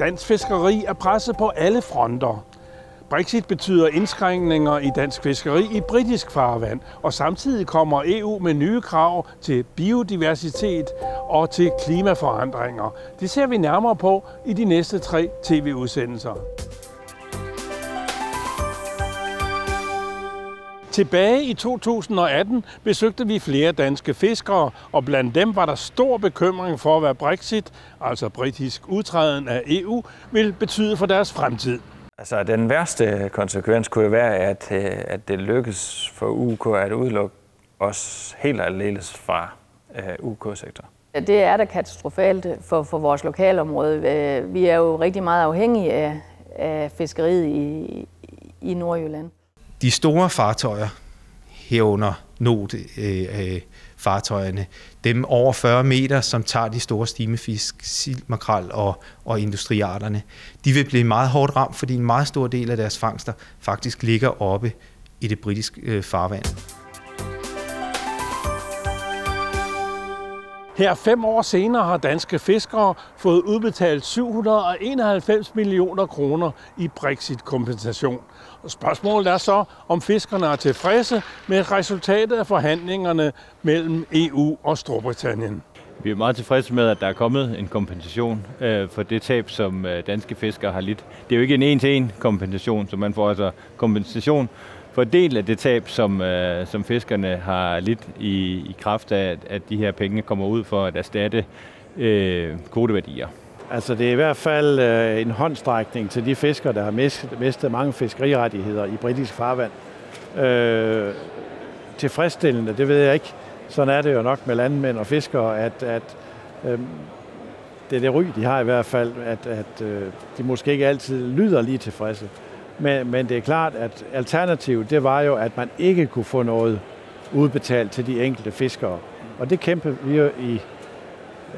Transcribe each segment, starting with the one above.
Dansk fiskeri er presset på alle fronter. Brexit betyder indskrænkninger i dansk fiskeri i britisk farvand, og samtidig kommer EU med nye krav til biodiversitet og til klimaforandringer. Det ser vi nærmere på i de næste tre tv-udsendelser. Tilbage i 2018 besøgte vi flere danske fiskere, og blandt dem var der stor bekymring for, hvad Brexit, altså britisk udtræden af EU, vil betyde for deres fremtid. Altså, den værste konsekvens kunne jo være, at, øh, at det lykkes for UK at udelukke os helt aldeles fra uh, øh, UK-sektor. Det er da katastrofalt for, for vores lokalområde. Øh, vi er jo rigtig meget afhængige af, af fiskeriet i, i Nordjylland. De store fartøjer, herunder not, øh, øh, fartøjerne, dem over 40 meter, som tager de store stimefisk, sild, makrel og, og industriarterne, de vil blive meget hårdt ramt, fordi en meget stor del af deres fangster faktisk ligger oppe i det britiske øh, farvand. Her fem år senere har danske fiskere fået udbetalt 791 millioner kroner i Brexit-kompensation. Spørgsmålet er så, om fiskerne er tilfredse med resultatet af forhandlingerne mellem EU og Storbritannien. Vi er meget tilfredse med, at der er kommet en kompensation øh, for det tab, som øh, danske fiskere har lidt. Det er jo ikke en en-til-en kompensation, så man får altså kompensation for del af det tab, som, øh, som fiskerne har lidt i, i kraft af, at de her penge kommer ud for at erstatte øh, kvoteværdier. Altså det er i hvert fald øh, en håndstrækning til de fiskere, der har mistet, mistet mange fiskerirettigheder i britisk farvand. Øh, tilfredsstillende, det ved jeg ikke. Sådan er det jo nok med landmænd og fiskere, at, at øh, det er det ry, de har i hvert fald, at, at øh, de måske ikke altid lyder lige tilfredse. Men, men det er klart, at alternativet, det var jo, at man ikke kunne få noget udbetalt til de enkelte fiskere. Og det kæmpede vi jo i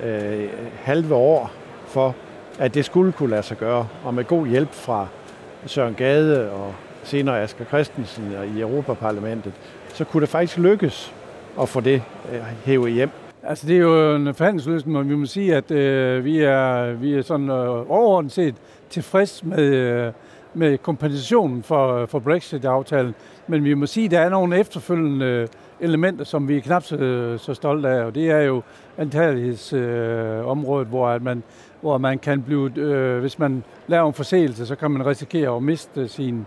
øh, halve år for, at det skulle kunne lade sig gøre. Og med god hjælp fra Søren Gade og senere Asger Christensen i Europaparlamentet, så kunne det faktisk lykkes at få det øh, hævet hjem. Altså det er jo en forhandlingsløsning, men vi må sige, at øh, vi, er, vi er sådan øh, overordnet set tilfreds med, øh, med kompensationen for, for Brexit-aftalen. Men vi må sige, at der er nogle efterfølgende øh, elementer, som vi er knap så, så stolte af, og det er jo antagelighedsområdet, øh, hvor at man hvor man kan blive, øh, hvis man laver en forseelse, så kan man risikere at miste sin,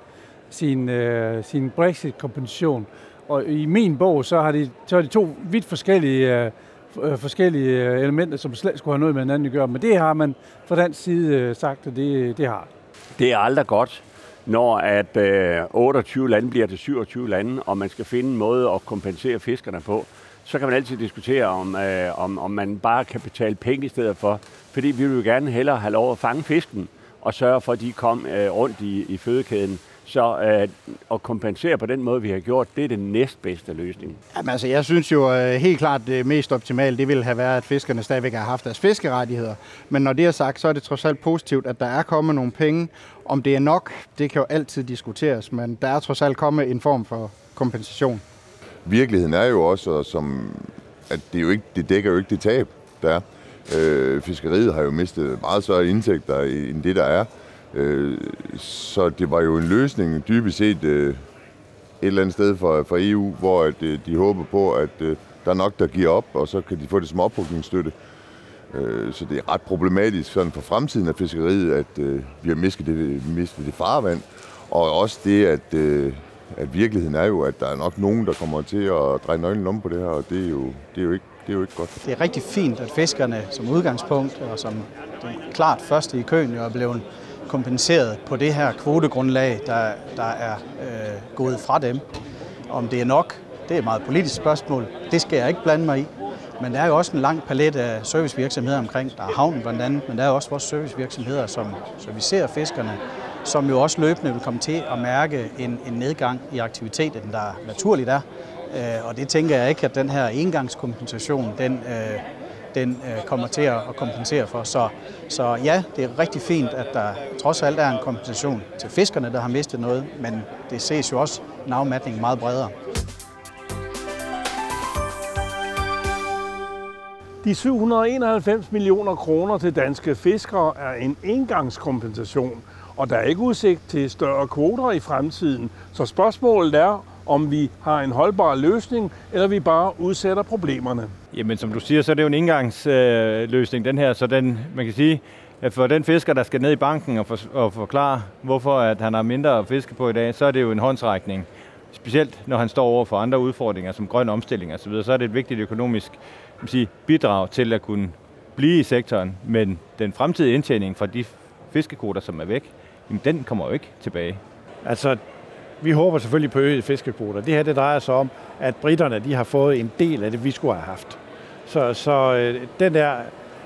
sin, øh, sin Brexit-kompensation. Og i min bog, så har de, så har de to vidt forskellige, øh, øh forskellige øh, elementer, som slet skulle have noget med hinanden at gøre. Men det har man fra den side øh, sagt, at det, det har. Det er aldrig godt, når at øh, 28 lande bliver til 27 lande, og man skal finde en måde at kompensere fiskerne på så kan man altid diskutere, om, øh, om, om man bare kan betale penge i stedet for. Fordi vi vil jo gerne hellere have lov at fange fisken, og sørge for, at de kom øh, rundt i, i fødekæden. Så øh, at kompensere på den måde, vi har gjort, det er den næstbedste løsning. Jamen, altså, jeg synes jo øh, helt klart, det mest optimale, det ville have været, at fiskerne stadigvæk har haft deres fiskerettigheder. Men når det er sagt, så er det trods alt positivt, at der er kommet nogle penge. Om det er nok, det kan jo altid diskuteres, men der er trods alt kommet en form for kompensation virkeligheden er jo også, som, at det, jo ikke, det dækker jo ikke det tab, der er. Øh, fiskeriet har jo mistet meget større indtægter end det, der er. Øh, så det var jo en løsning dybest set øh, et eller andet sted for, for EU, hvor at, øh, de håber på, at øh, der er nok, der giver op, og så kan de få det som oprykningsstøtte. Øh, så det er ret problematisk sådan for fremtiden af fiskeriet, at øh, vi har mistet det, mistet det farvand. Og også det, at øh, at virkeligheden er jo, at der er nok nogen, der kommer til at dreje nøglen om på det her, og det er jo, det er jo, ikke, det er jo ikke godt. Det er rigtig fint, at fiskerne som udgangspunkt, og som klart første i køen, jo er blevet kompenseret på det her kvotegrundlag, der, der er øh, gået fra dem. Om det er nok, det er et meget politisk spørgsmål. Det skal jeg ikke blande mig i. Men der er jo også en lang palet af servicevirksomheder omkring. Der er havnen blandt andet, men der er også vores servicevirksomheder, som servicerer fiskerne som jo også løbende vil komme til at mærke en, en nedgang i aktiviteten, der naturligt er. Øh, og det tænker jeg ikke, at den her engangskompensation, den, øh, den øh, kommer til at kompensere for. Så, så ja, det er rigtig fint, at der trods alt er en kompensation til fiskerne, der har mistet noget, men det ses jo også en afmatning meget bredere. De 791 millioner kroner til danske fiskere er en engangskompensation, og der er ikke udsigt til større kvoter i fremtiden. Så spørgsmålet er, om vi har en holdbar løsning, eller vi bare udsætter problemerne. Jamen, som du siger, så er det jo en indgangsløsning, øh, den her. Så den, man kan sige, at for den fisker, der skal ned i banken og, for, og forklare, hvorfor at han har mindre at fiske på i dag, så er det jo en håndsrækning. Specielt når han står over for andre udfordringer, som grøn omstilling osv., så, videre, så er det et vigtigt økonomisk man sige, bidrag til at kunne blive i sektoren. Men den fremtidige indtjening fra de fiskekoder, som er væk, jamen, den kommer jo ikke tilbage. Altså, vi håber selvfølgelig på øget fiskekvoter. Det her det drejer sig om, at britterne de har fået en del af det, vi skulle have haft. Så, så øh, den der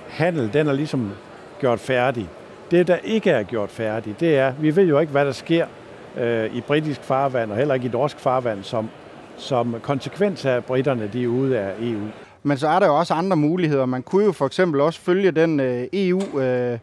handel, den er ligesom gjort færdig. Det, der ikke er gjort færdig, det er, vi ved jo ikke, hvad der sker øh, i britisk farvand, og heller ikke i norsk farvand, som, som konsekvens af, at britterne de er ude af EU. Men så er der jo også andre muligheder. Man kunne jo for eksempel også følge den øh, EU... Øh,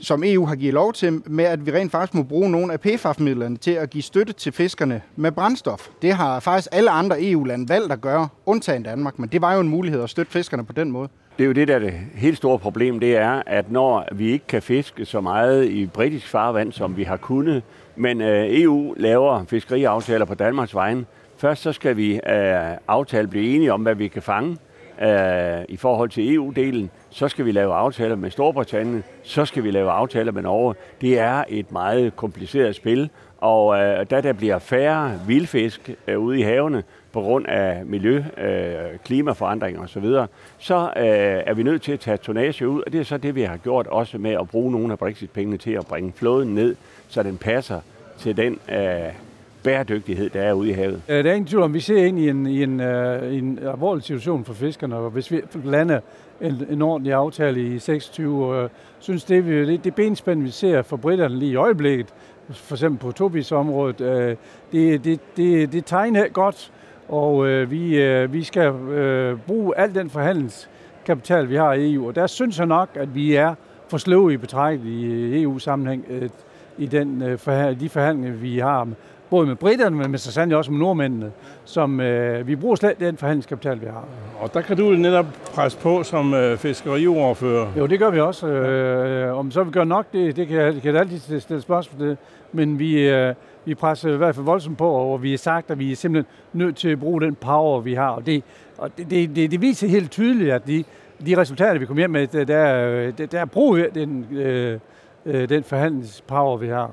som EU har givet lov til, med at vi rent faktisk må bruge nogle af PFAF-midlerne til at give støtte til fiskerne med brændstof. Det har faktisk alle andre EU-lande valgt at gøre, undtagen Danmark, men det var jo en mulighed at støtte fiskerne på den måde. Det er jo det, der er det helt store problem, det er, at når vi ikke kan fiske så meget i britisk farvand, som vi har kunnet, men øh, EU laver fiskeriaftaler på Danmarks vegne, først så skal vi øh, aftale blive enige om, hvad vi kan fange øh, i forhold til EU-delen, så skal vi lave aftaler med Storbritannien, så skal vi lave aftaler med Norge. Det er et meget kompliceret spil, og øh, da der bliver færre vildfisk øh, ude i havene på grund af miljø, øh, klimaforandringer osv., så, så øh, er vi nødt til at tage tonnage ud, og det er så det, vi har gjort også med at bruge nogle af Brexit-pengene til at bringe flåden ned, så den passer til den øh, bæredygtighed, der er ude i havet. Øh, der er ingen tvivl om, vi ser ind i en, i en, uh, en alvorlig situation for fiskerne, og hvis vi lander en, en ordentlig aftale i 26, og øh, synes det, vi, det, det benspænd, vi ser for britterne lige i øjeblikket, for eksempel på Tobis området, uh, det, det, det, det tegner godt, og uh, vi, uh, vi skal uh, bruge al den forhandlingskapital, vi har i EU, og der synes jeg nok, at vi er for sløve i betragtning i EU-sammenhæng uh, i den, de forhandlinger, vi har både med britterne, men med så sandelig også med nordmændene, som øh, vi bruger slet den forhandlingskapital, vi har. Og der kan du netop presse på som øh, fiskeriordfører. Jo, det gør vi også. Øh, om så vi gør nok, det, det kan, det kan altid stille spørgsmål til. Men vi, øh, vi presser i hvert fald voldsomt på, og vi har sagt, at vi er simpelthen nødt til at bruge den power, vi har. Og det, og det, det, det, det viser helt tydeligt, at de, de resultater, vi kommer hjem med, der, der, der er brug den, øh, den forhandlingspower, vi har.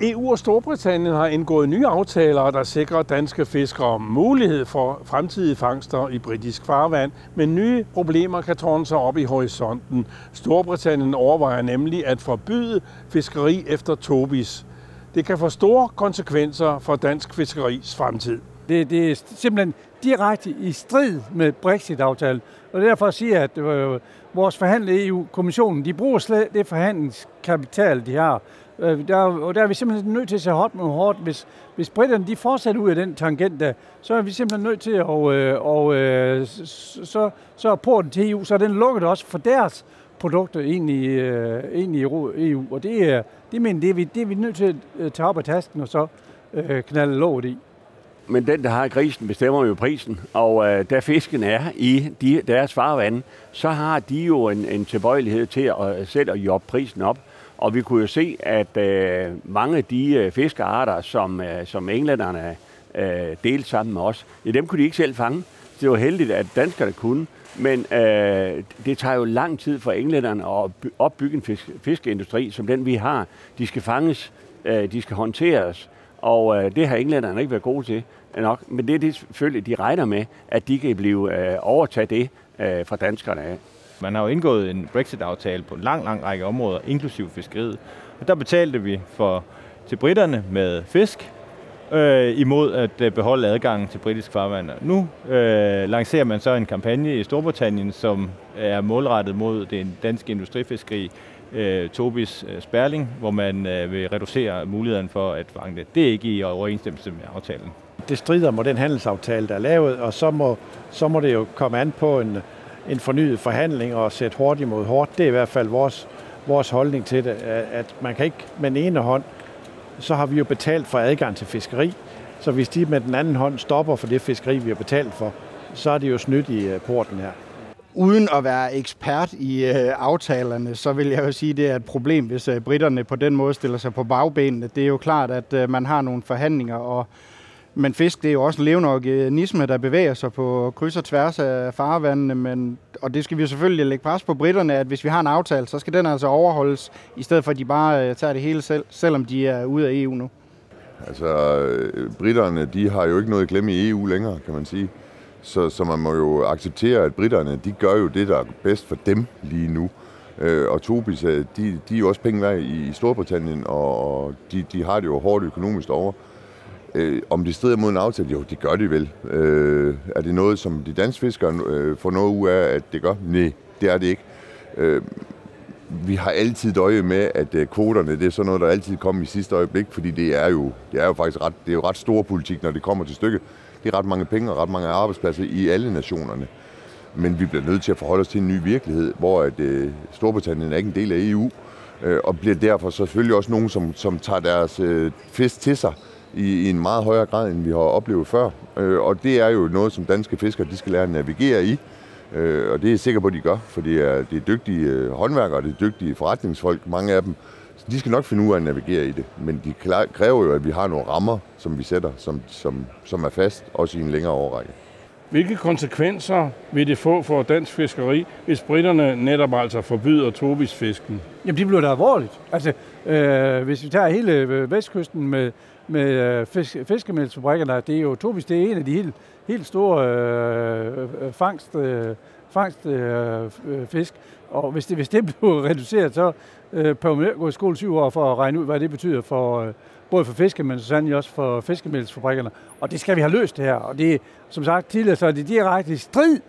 EU og Storbritannien har indgået nye aftaler, der sikrer danske fiskere mulighed for fremtidige fangster i britisk farvand, men nye problemer kan tårne sig op i horisonten. Storbritannien overvejer nemlig at forbyde fiskeri efter Tobis. Det kan få store konsekvenser for dansk fiskeris fremtid. Det, det er simpelthen direkte i strid med Brexit-aftalen. Og derfor siger jeg, at øh, vores forhandlede EU-kommissionen, de bruger slet det forhandlingskapital, de har. Øh, der, og der er vi simpelthen nødt til at se hårdt med hårdt. Hvis, hvis britterne de fortsætter ud af den tangent der, så er vi simpelthen nødt til at, og, øh, og, øh, så, så er porten til EU, så er den lukket også for deres produkter ind i, øh, ind i EU. Og det er, det, mener, det, er vi, det er vi nødt til at øh, tage op af tasken og så øh, knalde låget i. Men den, der har grisen, bestemmer jo prisen. Og øh, da fisken er i de, deres farvand, så har de jo en, en tilbøjelighed til at øh, selv at jobbe prisen op. Og vi kunne jo se, at øh, mange af de øh, fiskearter, som, øh, som englænderne øh, delte sammen med os, ja, dem kunne de ikke selv fange. Det var heldigt, at danskerne kunne. Men øh, det tager jo lang tid for englænderne at opbygge en fisk, fiskeindustri, som den vi har. De skal fanges, øh, de skal håndteres, og øh, det har englænderne ikke været gode til øh, nok. Men det er det selvfølgelig, de regner med, at de kan blive øh, overtaget det øh, fra danskerne af. Man har jo indgået en Brexit-aftale på en lang, lang række områder, inklusiv fiskeriet. Og der betalte vi for til britterne med fisk, øh, imod at øh, beholde adgangen til britisk farvand. Nu øh, lancerer man så en kampagne i Storbritannien, som er målrettet mod den danske industrifiskeri, øh, Tobis øh, Sperling, hvor man øh, vil reducere muligheden for at fange det. Det er ikke i overensstemmelse med aftalen. Det strider mod den handelsaftale, der er lavet, og så må, så må det jo komme an på en, en fornyet forhandling og sætte hårdt imod hårdt. Det er i hvert fald vores, vores holdning til det, at man kan ikke med den ene hånd, så har vi jo betalt for adgang til fiskeri, Så hvis de med den anden hånd stopper for det fiskeri, vi har betalt for, så er det jo snydt i øh, porten her. Uden at være ekspert i øh, aftalerne, så vil jeg jo sige, at det er et problem, hvis øh, britterne på den måde stiller sig på bagbenene. Det er jo klart, at øh, man har nogle forhandlinger, og men fisk det er jo også en levende organisme, der bevæger sig på kryds og tværs af farvandene, men, og det skal vi selvfølgelig lægge pres på britterne, at hvis vi har en aftale, så skal den altså overholdes, i stedet for at de bare øh, tager det hele selv, selvom de er ude af EU nu. Altså, øh, britterne, de har jo ikke noget at glemme i EU længere, kan man sige. Så, så man må jo acceptere, at britterne, de gør jo det, der er bedst for dem lige nu. Øh, og Tobis, øh, de, de er jo også penge værd i Storbritannien, og de, de har det jo hårdt økonomisk over. Øh, Øh, om det strider mod en aftale? Jo, det gør de vel. Øh, er det noget, som de danske fiskere øh, får noget ud af, at det gør? Nej, det er det ikke. Øh, vi har altid døje med, at øh, kvoterne, det er sådan noget, der altid kommer i sidste øjeblik, fordi det er jo, det er jo faktisk ret, det er jo ret stor politik, når det kommer til stykket. Det er ret mange penge og ret mange arbejdspladser i alle nationerne. Men vi bliver nødt til at forholde os til en ny virkelighed, hvor at, øh, Storbritannien er ikke en del af EU, øh, og bliver derfor selvfølgelig også nogen, som, som tager deres øh, fisk til sig i, i en meget højere grad, end vi har oplevet før. Øh, og det er jo noget, som danske fiskere de skal lære at navigere i. Øh, og det er jeg sikker på, at de gør, for det er, det er dygtige øh, håndværkere, det er dygtige forretningsfolk, mange af dem. Så de skal nok finde ud af at navigere i det. Men de kræver jo, at vi har nogle rammer, som vi sætter, som, som, som er fast, også i en længere årrække. Hvilke konsekvenser vil det få for dansk fiskeri, hvis britterne netop altså forbyder tobisfisken? Jamen, det bliver da alvorligt. Altså, øh, hvis vi tager hele øh, vestkysten med, med øh, fisk, fiskemælsfabrikkerne, det er jo tobis, det er en af de helt, helt store øh, øh fangst, øh, fangst øh, øh, fisk. Og hvis det, hvis det bliver reduceret, så øh, på man gå i skole syv år for at regne ud, hvad det betyder for, øh, både for fiske, men sandelig også for fiskemælsfabrikkerne. Og det skal vi have løst det her. Og det, som sagt tidligere, så er det direkte i strid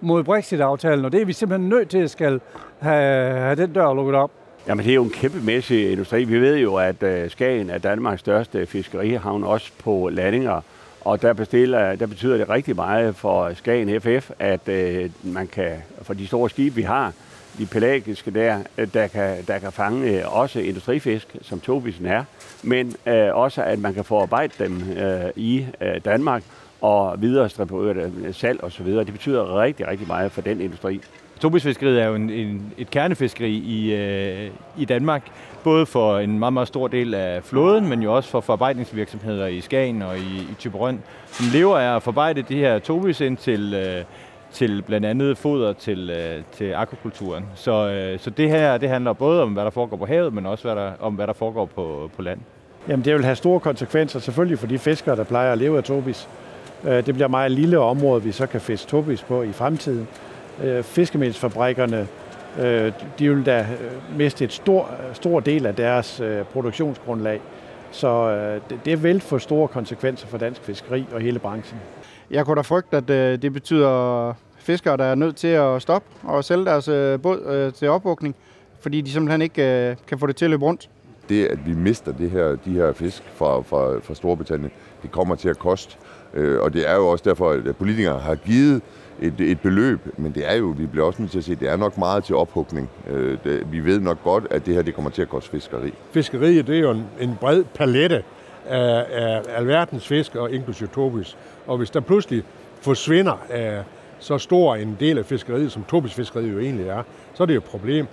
mod Brexit-aftalen, og det er vi simpelthen nødt til at skal have, have den dør lukket op. Jamen, det er jo en kæmpemæssig industri. Vi ved jo, at øh, Skagen er Danmarks største fiskerihavn, også på landinger. Og der, bestiller, der betyder det rigtig meget for Skagen FF, at øh, man kan, for de store skibe, vi har, de pelagiske der, øh, der kan, der kan fange øh, også industrifisk, som Tobisen er, men øh, også at man kan forarbejde dem øh, i øh, Danmark og videre distribuere salg og så videre. Det betyder rigtig, rigtig meget for den industri. Tobisfiskeriet er jo en, en, et kernefiskeri i, øh, i Danmark, både for en meget, meget stor del af flåden, men jo også for forarbejdningsvirksomheder i Skagen og i, i Typerøn, som lever af at forarbejde de her tobis ind til, øh, til blandt andet foder til, øh, til akvakulturen. Så, øh, så det her det handler både om, hvad der foregår på havet, men også hvad der, om, hvad der foregår på, på land. Jamen, det vil have store konsekvenser selvfølgelig for de fiskere, der plejer at leve af tobis. Øh, det bliver meget lille område, vi så kan fiske tobis på i fremtiden øh, fiskemelsfabrikkerne, øh, de vil da øh, miste et stor, stor del af deres øh, produktionsgrundlag. Så øh, det, det vil få store konsekvenser for dansk fiskeri og hele branchen. Jeg kunne da frygte, at øh, det betyder fiskere, der er nødt til at stoppe og sælge deres øh, båd øh, til opvågning, fordi de simpelthen ikke øh, kan få det til at løbe rundt. Det, at vi mister det her, de her fisk fra, fra, fra Storbritannien, det kommer til at koste. Øh, og det er jo også derfor, at politikere har givet et, et beløb, men det er jo, vi bliver også nødt til at se, det er nok meget til ophugning. Øh, det, vi ved nok godt, at det her det kommer til at koste fiskeri. Fiskeriet det er jo en, en bred palette af, af alverdens fisk, og inklusive tobis. Og hvis der pludselig forsvinder af så stor en del af fiskeriet, som tobisfiskeriet jo egentlig er, så er det jo et problem.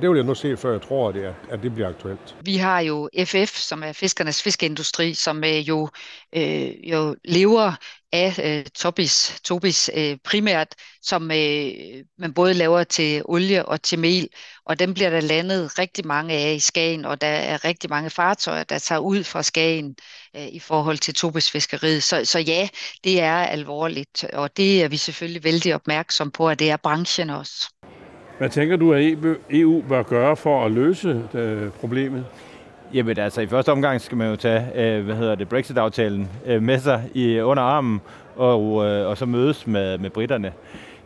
Det vil jeg nu se, før jeg tror, at det, er, at det bliver aktuelt. Vi har jo FF, som er fiskernes fiskeindustri, som øh, jo, øh, jo lever af øh, tobis, tobis øh, primært, som øh, man både laver til olie og til mel, og dem bliver der landet rigtig mange af i Skagen, og der er rigtig mange fartøjer, der tager ud fra Skagen øh, i forhold til tobisfiskeriet. Så, så ja, det er alvorligt, og det er vi selvfølgelig vældig opmærksom på, at det er branchen også. Hvad tænker du, at EU bør gøre for at løse det, problemet? Jamen altså, i første omgang skal man jo tage, øh, hvad hedder det, Brexit-aftalen øh, med sig i, under armen, og, øh, og så mødes med, med britterne.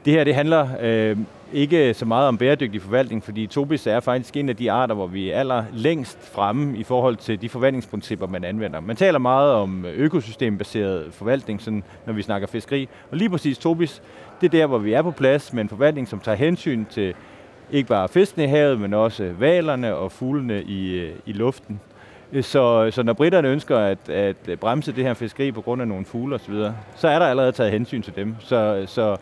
Det her, det handler øh, ikke så meget om bæredygtig forvaltning, fordi tobis er faktisk en af de arter, hvor vi er aller længst fremme i forhold til de forvaltningsprincipper, man anvender. Man taler meget om økosystembaseret forvaltning, sådan, når vi snakker fiskeri, og lige præcis tobis, det er der, hvor vi er på plads med en forvaltning, som tager hensyn til ikke bare fiskene i havet, men også valerne og fuglene i, øh, i luften. Så, så når britterne ønsker at, at bremse det her fiskeri på grund af nogle fugle osv., så, så er der allerede taget hensyn til dem. Så, så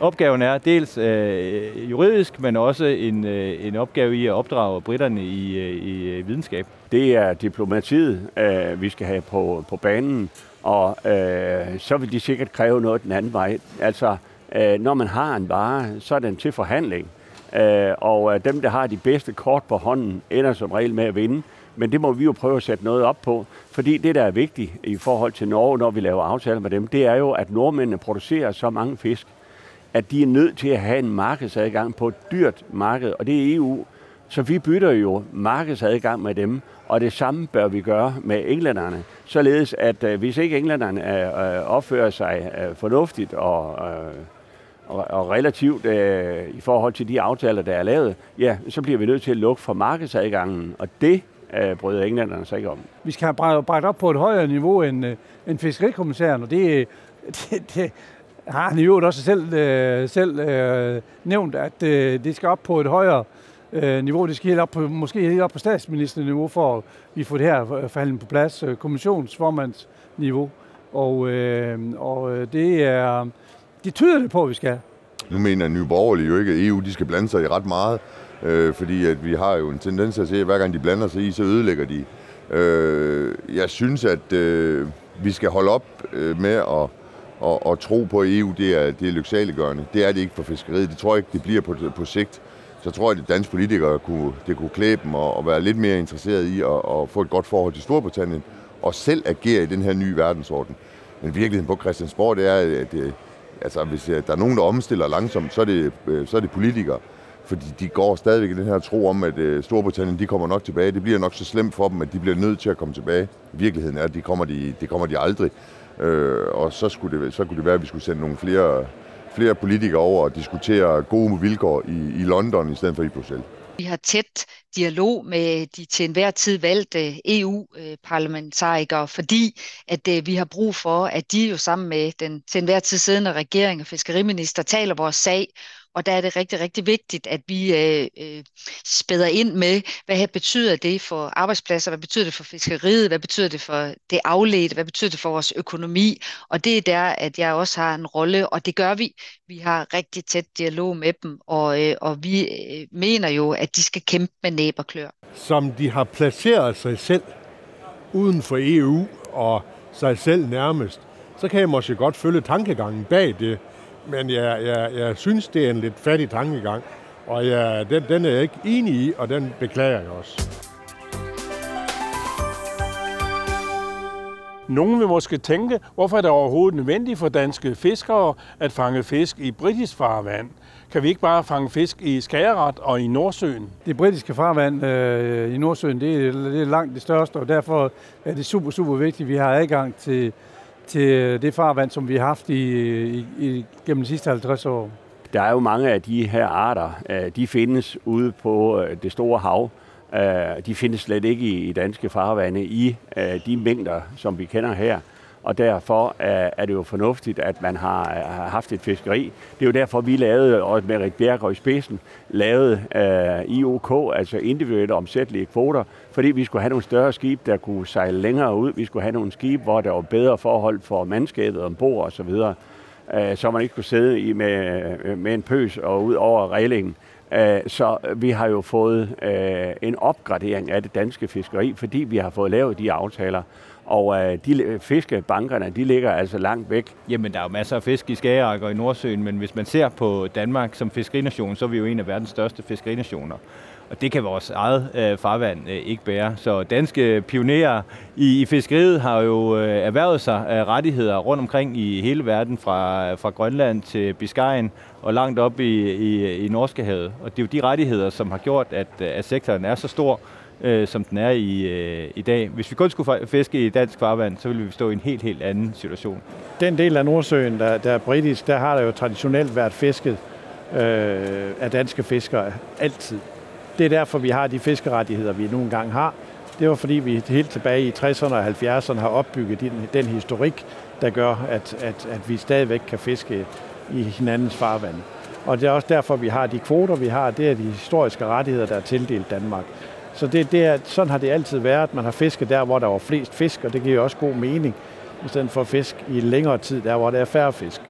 opgaven er dels øh, juridisk, men også en, øh, en opgave i at opdrage britterne i, øh, i øh, videnskab. Det er diplomatiet, øh, vi skal have på, på banen, og øh, så vil de sikkert kræve noget den anden vej. Altså, øh, når man har en vare, så er den til forhandling. Øh, og øh, dem, der har de bedste kort på hånden, ender som regel med at vinde. Men det må vi jo prøve at sætte noget op på. Fordi det, der er vigtigt i forhold til Norge, når vi laver aftaler med dem, det er jo, at nordmændene producerer så mange fisk, at de er nødt til at have en markedsadgang på et dyrt marked, og det er EU. Så vi bytter jo markedsadgang med dem, og det samme bør vi gøre med englænderne, således at øh, hvis ikke englænderne øh, øh, opfører sig fornuftigt og, og, relativt øh, i forhold til de aftaler, der er lavet, ja, så bliver vi nødt til at lukke for markedsadgangen, og det øh, bryder englænderne sig ikke om. Vi skal have bragt op på et højere niveau end, øh, end fiskerikommissæren, og det, det, det har han jo også selv, øh, selv øh, nævnt, at øh, det skal op på et højere øh, niveau. Det skal helt op på, måske helt op på statsministerniveau, for at vi får det her øh, forhandling på plads. Øh, kommissionsformandsniveau. Og, øh, og øh, det er, det tyder det på, at vi skal. Nu mener Nye Borgerlige jo ikke, at EU de skal blande sig i ret meget, øh, fordi at vi har jo en tendens til at se, at hver gang de blander sig i, så ødelægger de. Øh, jeg synes, at øh, vi skal holde op øh, med at og, og tro på, at EU det er, det er lyksaliggørende. Det er det ikke for fiskeriet. Det tror jeg ikke, det bliver på, på sigt. Så tror jeg, at de danske politikere kunne, det kunne klæbe dem og, og være lidt mere interesseret i at, at få et godt forhold til Storbritannien og selv agere i den her nye verdensorden. Men virkeligheden på Christiansborg, det er, at det, altså, hvis der er nogen, der omstiller langsomt, så er det, øh, så er det politikere. Fordi de går stadigvæk i den her tro om, at øh, Storbritannien de kommer nok tilbage. Det bliver nok så slemt for dem, at de bliver nødt til at komme tilbage. Virkeligheden er, at de kommer de, det kommer de aldrig. Øh, og så, skulle det, så kunne det være, at vi skulle sende nogle flere, flere politikere over og diskutere gode vilkår i, i London i stedet for i Bruxelles. Vi har tæt dialog med de til enhver tid valgte EU-parlamentarikere, fordi at øh, vi har brug for, at de jo sammen med den til enhver tid siddende regering og fiskeriminister taler vores sag og der er det rigtig, rigtig vigtigt, at vi øh, øh, spæder ind med, hvad her betyder det for arbejdspladser, hvad betyder det for fiskeriet, hvad betyder det for det afledte, hvad betyder det for vores økonomi. Og det er der, at jeg også har en rolle, og det gør vi. Vi har rigtig tæt dialog med dem, og, øh, og vi øh, mener jo, at de skal kæmpe med næb og klør. Som de har placeret sig selv uden for EU og sig selv nærmest, så kan jeg måske godt følge tankegangen bag det. Men jeg, jeg, jeg synes, det er en lidt fattig tankegang, og jeg, den, den er jeg ikke enig i, og den beklager jeg også. Nogle vil måske tænke, hvorfor er det overhovedet nødvendigt for danske fiskere at fange fisk i britisk farvand? Kan vi ikke bare fange fisk i Skageret og i Nordsøen? Det britiske farvand øh, i Nordsøen, det er, det er langt det største, og derfor er det super, super vigtigt, at vi har adgang til til det farvand, som vi har haft i, i, i, gennem de sidste 50 år. Der er jo mange af de her arter, øh, de findes ude på øh, det store hav. Øh, de findes slet ikke i danske farvande i de mængder, som vi kender her og derfor øh, er det jo fornuftigt, at man har haft et fiskeri. Det er jo derfor, vi lavede, og med Rik Bjerg i spidsen, lavede øh, IOK, altså individuelle omsættelige kvoter, fordi vi skulle have nogle større skib, der kunne sejle længere ud. Vi skulle have nogle skib, hvor der var bedre forhold for mandskabet ombord osv., uh, øh, så man ikke kunne sidde i med, med en pøs og ud over reglingen. Så vi har jo fået en opgradering af det danske fiskeri, fordi vi har fået lavet de aftaler. Og øh, de fiskebankerne, de ligger altså langt væk. Jamen, der er jo masser af fisk i Skagerrak og i Nordsøen, men hvis man ser på Danmark som fiskerination, så er vi jo en af verdens største fiskerinationer. Og det kan vores eget øh, farvand øh, ikke bære. Så danske pionerer i, i fiskeriet har jo øh, erhvervet sig øh, rettigheder rundt omkring i hele verden, fra, fra Grønland til Biscayen og langt op i, i, i Norskehavet. Og det er jo de rettigheder, som har gjort, at, øh, at sektoren er så stor, øh, som den er i, øh, i dag. Hvis vi kun skulle fiske i dansk farvand, så ville vi stå i en helt, helt anden situation. Den del af Nordsøen, der, der er britisk, der har der jo traditionelt været fisket øh, af danske fiskere altid. Det er derfor, vi har de fiskerettigheder, vi nogle gange har. Det var fordi, vi helt tilbage i 60'erne og 70'erne har opbygget den, den historik, der gør, at, at, at vi stadigvæk kan fiske i hinandens farvand. Og det er også derfor, vi har de kvoter, vi har. Det er de historiske rettigheder, der er tildelt Danmark. Så det, det er, sådan har det altid været. Man har fisket der, hvor der var flest fisk, og det giver også god mening, i stedet for at fisk i længere tid, der hvor der er færre fisk.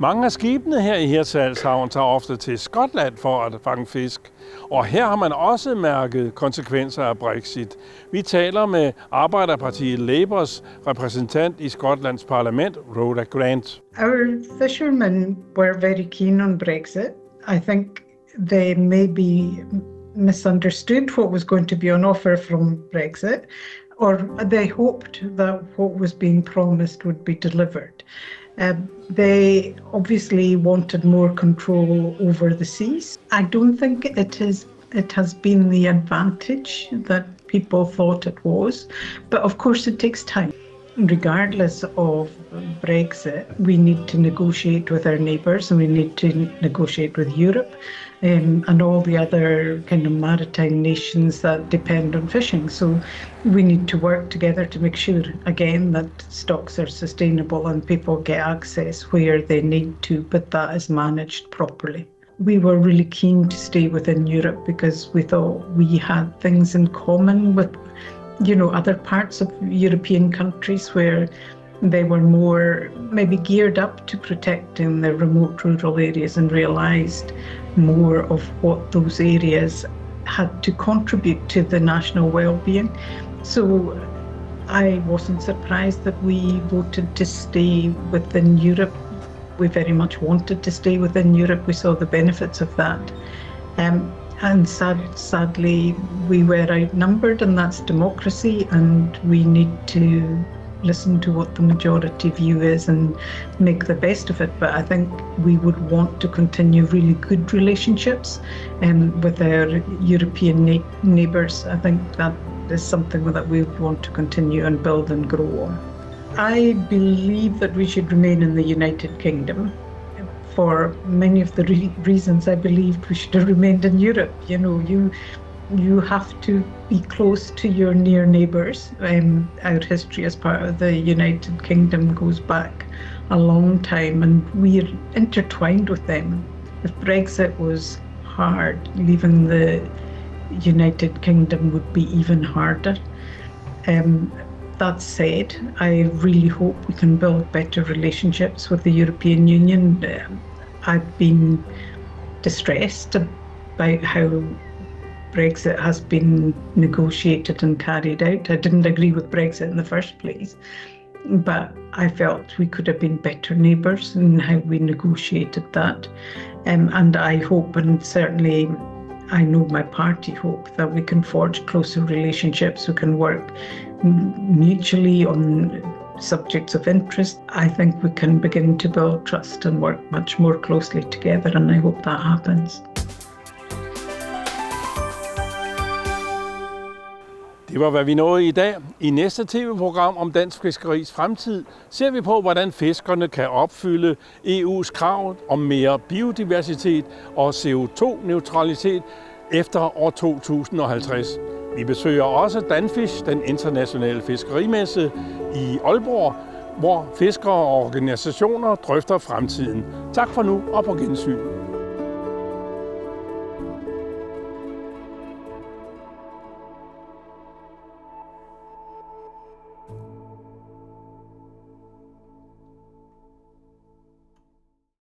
Mange af skibene her i Hirtshalshavn tager ofte til Skotland for at fange fisk. Og her har man også mærket konsekvenser af Brexit. Vi taler med Arbejderpartiet Labours repræsentant i Skotlands parlament, Rhoda Grant. Our fishermen were very keen on Brexit. I think they maybe misunderstood what was going to be on offer from Brexit, or they hoped that what was being promised would be delivered. Um, they obviously wanted more control over the seas. I don't think it is it has been the advantage that people thought it was, but of course it takes time. Regardless of Brexit, we need to negotiate with our neighbours and we need to negotiate with Europe um, and all the other kind of maritime nations that depend on fishing. So we need to work together to make sure, again, that stocks are sustainable and people get access where they need to, but that is managed properly. We were really keen to stay within Europe because we thought we had things in common with, you know, other parts of European countries where they were more maybe geared up to protecting the remote rural areas and realised more of what those areas had to contribute to the national well-being. So I wasn't surprised that we voted to stay within Europe. We very much wanted to stay within Europe. We saw the benefits of that. Um, and sad, sadly, we were outnumbered, and that's democracy, and we need to listen to what the majority view is and make the best of it. But I think we would want to continue really good relationships um, with our European na- neighbours. I think that is something that we want to continue and build and grow on. I believe that we should remain in the United Kingdom. For many of the re- reasons, I believed we should have remained in Europe. You know, you you have to be close to your near neighbours. Um, our history as part of the United Kingdom goes back a long time, and we're intertwined with them. If Brexit was hard, leaving the United Kingdom would be even harder. Um, that said, I really hope we can build better relationships with the European Union. Um, I've been distressed about how Brexit has been negotiated and carried out. I didn't agree with Brexit in the first place, but I felt we could have been better neighbours in how we negotiated that. Um, and I hope, and certainly I know my party hope, that we can forge closer relationships, we can work mutually on subjects of interest. I think we can begin to build trust and work much more closely together, and I hope that happens. Det var, hvad vi nåede i dag. I næste tv-program om dansk fiskeris fremtid ser vi på, hvordan fiskerne kan opfylde EU's krav om mere biodiversitet og CO2-neutralitet efter år 2050. Vi besøger også Danfish, den internationale fiskerimesse i Aalborg, hvor fiskere og organisationer drøfter fremtiden. Tak for nu og på gensyn.